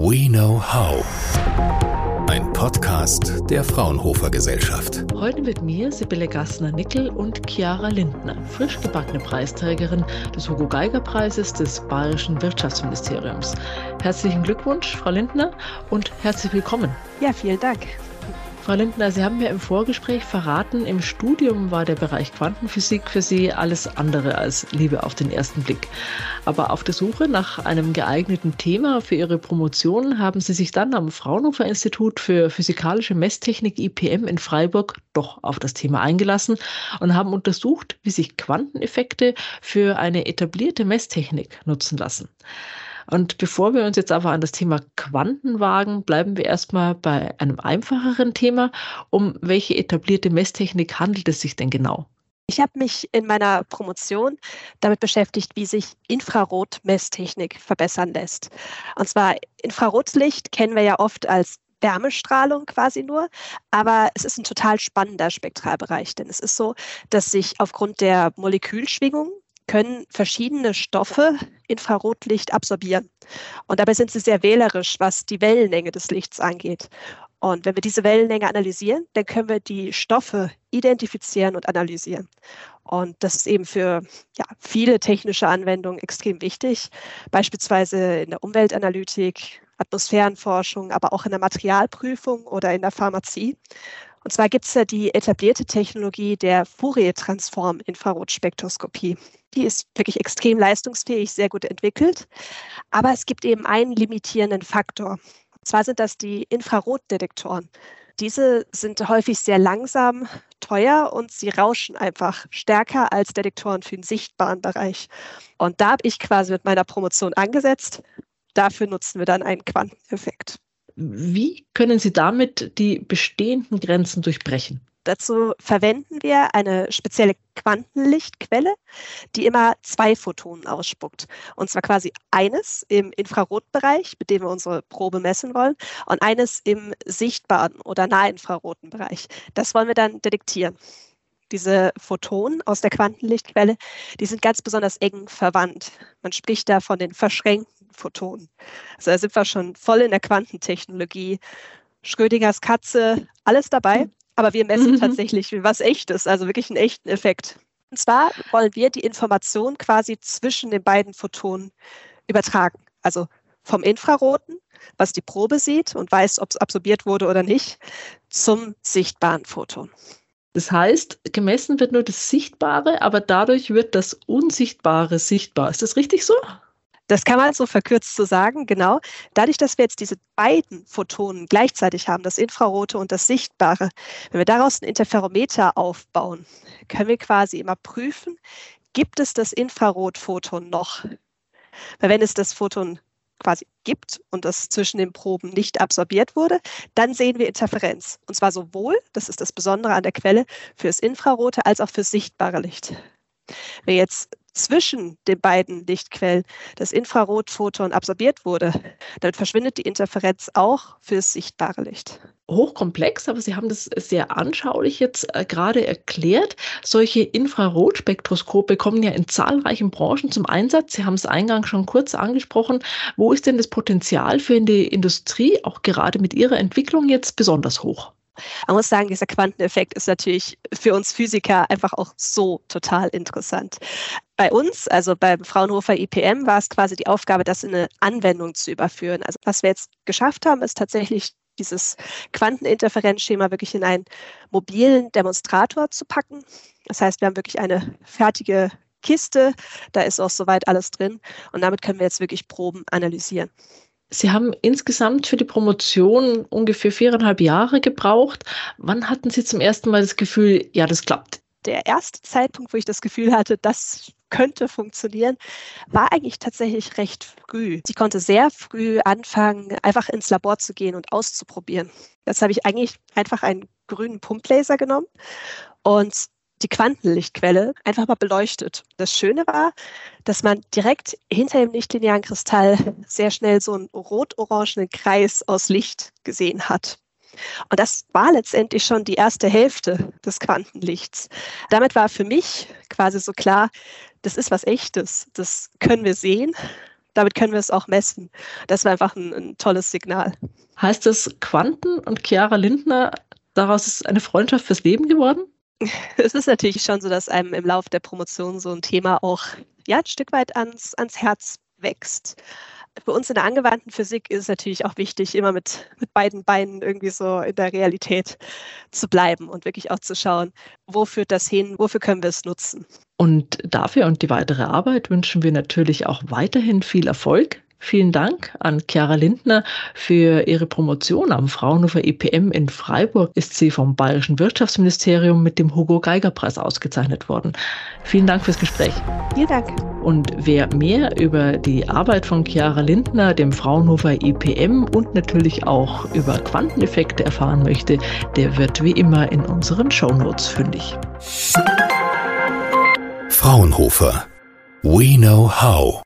We Know How. Ein Podcast der Fraunhofer Gesellschaft. Heute mit mir Sibylle Gassner-Nickel und Chiara Lindner, frisch gebackene Preisträgerin des Hugo Geiger Preises des Bayerischen Wirtschaftsministeriums. Herzlichen Glückwunsch, Frau Lindner, und herzlich willkommen. Ja, vielen Dank. Frau Lindner, Sie haben mir im Vorgespräch verraten, im Studium war der Bereich Quantenphysik für Sie alles andere als Liebe auf den ersten Blick. Aber auf der Suche nach einem geeigneten Thema für Ihre Promotion haben Sie sich dann am Fraunhofer Institut für Physikalische Messtechnik IPM in Freiburg doch auf das Thema eingelassen und haben untersucht, wie sich Quanteneffekte für eine etablierte Messtechnik nutzen lassen. Und bevor wir uns jetzt aber an das Thema Quanten wagen, bleiben wir erstmal bei einem einfacheren Thema. Um welche etablierte Messtechnik handelt es sich denn genau? Ich habe mich in meiner Promotion damit beschäftigt, wie sich Infrarotmesstechnik verbessern lässt. Und zwar Infrarotlicht kennen wir ja oft als Wärmestrahlung quasi nur, aber es ist ein total spannender Spektralbereich, denn es ist so, dass sich aufgrund der Molekülschwingung können verschiedene Stoffe Infrarotlicht absorbieren. Und dabei sind sie sehr wählerisch, was die Wellenlänge des Lichts angeht. Und wenn wir diese Wellenlänge analysieren, dann können wir die Stoffe identifizieren und analysieren. Und das ist eben für ja, viele technische Anwendungen extrem wichtig, beispielsweise in der Umweltanalytik, Atmosphärenforschung, aber auch in der Materialprüfung oder in der Pharmazie. Und zwar gibt es ja die etablierte Technologie der Fourier-Transform-Infrarotspektroskopie. Die ist wirklich extrem leistungsfähig, sehr gut entwickelt. Aber es gibt eben einen limitierenden Faktor. Und zwar sind das die Infrarotdetektoren. Diese sind häufig sehr langsam, teuer und sie rauschen einfach stärker als Detektoren für den sichtbaren Bereich. Und da habe ich quasi mit meiner Promotion angesetzt. Dafür nutzen wir dann einen Quanteneffekt. Wie können Sie damit die bestehenden Grenzen durchbrechen? Dazu verwenden wir eine spezielle Quantenlichtquelle, die immer zwei Photonen ausspuckt. Und zwar quasi eines im Infrarotbereich, mit dem wir unsere Probe messen wollen, und eines im sichtbaren oder nahinfraroten Bereich. Das wollen wir dann detektieren. Diese Photonen aus der Quantenlichtquelle, die sind ganz besonders eng verwandt. Man spricht da von den verschränkten Photonen. Also da sind wir schon voll in der Quantentechnologie. Schrödingers Katze, alles dabei. Aber wir messen mhm. tatsächlich was echtes, also wirklich einen echten Effekt. Und zwar wollen wir die Information quasi zwischen den beiden Photonen übertragen. Also vom Infraroten, was die Probe sieht und weiß, ob es absorbiert wurde oder nicht, zum sichtbaren Photon. Das heißt, gemessen wird nur das Sichtbare, aber dadurch wird das Unsichtbare sichtbar. Ist das richtig so? Das kann man so verkürzt so sagen, genau. Dadurch, dass wir jetzt diese beiden Photonen gleichzeitig haben, das Infrarote und das Sichtbare, wenn wir daraus ein Interferometer aufbauen, können wir quasi immer prüfen, gibt es das Infrarotphoton noch? Weil wenn es das Photon quasi gibt und das zwischen den Proben nicht absorbiert wurde, dann sehen wir Interferenz. Und zwar sowohl, das ist das Besondere an der Quelle, fürs infrarote als auch fürs sichtbare Licht. Wenn jetzt zwischen den beiden Lichtquellen das Infrarotphoton absorbiert wurde, dann verschwindet die Interferenz auch fürs sichtbare Licht. Hochkomplex, aber Sie haben das sehr anschaulich jetzt äh, gerade erklärt. Solche Infrarotspektroskope kommen ja in zahlreichen Branchen zum Einsatz. Sie haben es eingangs schon kurz angesprochen. Wo ist denn das Potenzial für die Industrie, auch gerade mit Ihrer Entwicklung jetzt besonders hoch? Man muss sagen, dieser Quanteneffekt ist natürlich für uns Physiker einfach auch so total interessant. Bei uns, also beim Fraunhofer IPM, war es quasi die Aufgabe, das in eine Anwendung zu überführen. Also was wir jetzt geschafft haben, ist tatsächlich dieses Quanteninterferenzschema wirklich in einen mobilen Demonstrator zu packen. Das heißt, wir haben wirklich eine fertige Kiste, da ist auch soweit alles drin und damit können wir jetzt wirklich Proben analysieren. Sie haben insgesamt für die Promotion ungefähr viereinhalb Jahre gebraucht. Wann hatten Sie zum ersten Mal das Gefühl, ja, das klappt? Der erste Zeitpunkt, wo ich das Gefühl hatte, das könnte funktionieren, war eigentlich tatsächlich recht früh. Ich konnte sehr früh anfangen, einfach ins Labor zu gehen und auszuprobieren. Das habe ich eigentlich einfach einen grünen Pumplaser genommen und die Quantenlichtquelle einfach mal beleuchtet. Das Schöne war, dass man direkt hinter dem nichtlinearen Kristall sehr schnell so einen rot-orangenen Kreis aus Licht gesehen hat. Und das war letztendlich schon die erste Hälfte des Quantenlichts. Damit war für mich quasi so klar, das ist was Echtes, das können wir sehen. damit können wir es auch messen. Das war einfach ein, ein tolles Signal. Heißt das, Quanten und Chiara Lindner, daraus ist eine Freundschaft fürs Leben geworden? Es ist natürlich schon so, dass einem im Laufe der Promotion so ein Thema auch ja, ein Stück weit ans, ans Herz wächst für uns in der angewandten Physik ist es natürlich auch wichtig, immer mit, mit beiden Beinen irgendwie so in der Realität zu bleiben und wirklich auch zu schauen, wo führt das hin, wofür können wir es nutzen. Und dafür und die weitere Arbeit wünschen wir natürlich auch weiterhin viel Erfolg. Vielen Dank an Chiara Lindner für ihre Promotion am Fraunhofer EPM in Freiburg. Ist sie vom Bayerischen Wirtschaftsministerium mit dem Hugo Geiger Preis ausgezeichnet worden. Vielen Dank fürs Gespräch. Vielen Dank. Und wer mehr über die Arbeit von Chiara Lindner, dem Fraunhofer EPM und natürlich auch über Quanteneffekte erfahren möchte, der wird wie immer in unseren Shownotes fündig. Fraunhofer. We know how.